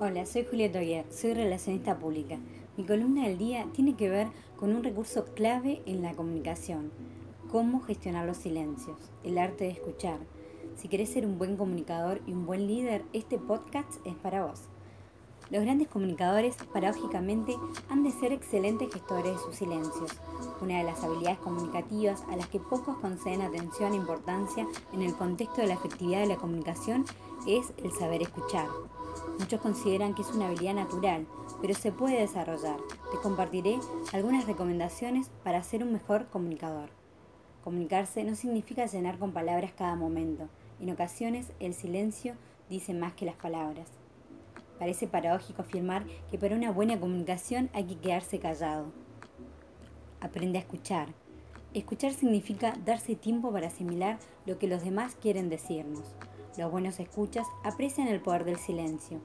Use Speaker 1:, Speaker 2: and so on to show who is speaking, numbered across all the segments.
Speaker 1: Hola, soy Julieta Oyer, soy relacionista pública. Mi columna del día tiene que ver con un recurso clave en la comunicación, cómo gestionar los silencios, el arte de escuchar. Si querés ser un buen comunicador y un buen líder, este podcast es para vos. Los grandes comunicadores, paradójicamente, han de ser excelentes gestores de sus silencios, una de las habilidades comunicativas a las que pocos conceden atención e importancia en el contexto de la efectividad de la comunicación es el saber escuchar. Muchos consideran que es una habilidad natural, pero se puede desarrollar. Te compartiré algunas recomendaciones para ser un mejor comunicador. Comunicarse no significa llenar con palabras cada momento. En ocasiones el silencio dice más que las palabras. Parece paradójico afirmar que para una buena comunicación hay que quedarse callado. Aprende a escuchar. Escuchar significa darse tiempo para asimilar lo que los demás quieren decirnos. Los buenos escuchas aprecian el poder del silencio.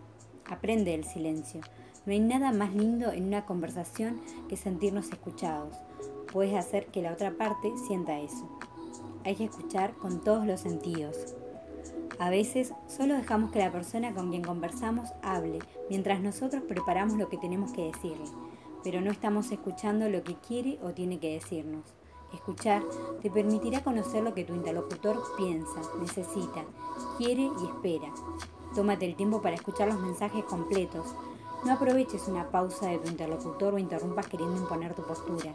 Speaker 1: Aprende el silencio. No hay nada más lindo en una conversación que sentirnos escuchados. Puedes hacer que la otra parte sienta eso. Hay que escuchar con todos los sentidos. A veces solo dejamos que la persona con quien conversamos hable, mientras nosotros preparamos lo que tenemos que decirle, pero no estamos escuchando lo que quiere o tiene que decirnos. Escuchar te permitirá conocer lo que tu interlocutor piensa, necesita, quiere y espera. Tómate el tiempo para escuchar los mensajes completos. No aproveches una pausa de tu interlocutor o interrumpas queriendo imponer tu postura.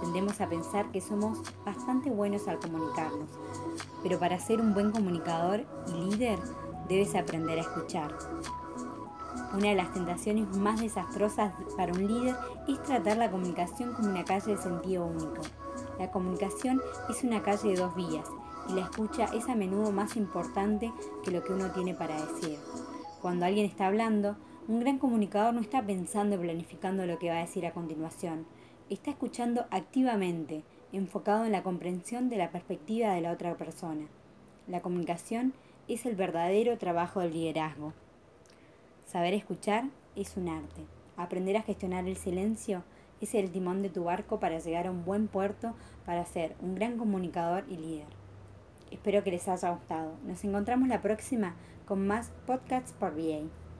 Speaker 1: Tendemos a pensar que somos bastante buenos al comunicarnos, pero para ser un buen comunicador y líder debes aprender a escuchar. Una de las tentaciones más desastrosas para un líder es tratar la comunicación como una calle de sentido único. La comunicación es una calle de dos vías y la escucha es a menudo más importante que lo que uno tiene para decir. Cuando alguien está hablando, un gran comunicador no está pensando y planificando lo que va a decir a continuación. Está escuchando activamente, enfocado en la comprensión de la perspectiva de la otra persona. La comunicación es el verdadero trabajo del liderazgo. Saber escuchar es un arte. Aprender a gestionar el silencio es el timón de tu barco para llegar a un buen puerto para ser un gran comunicador y líder. Espero que les haya gustado. Nos encontramos la próxima con más podcasts por VA.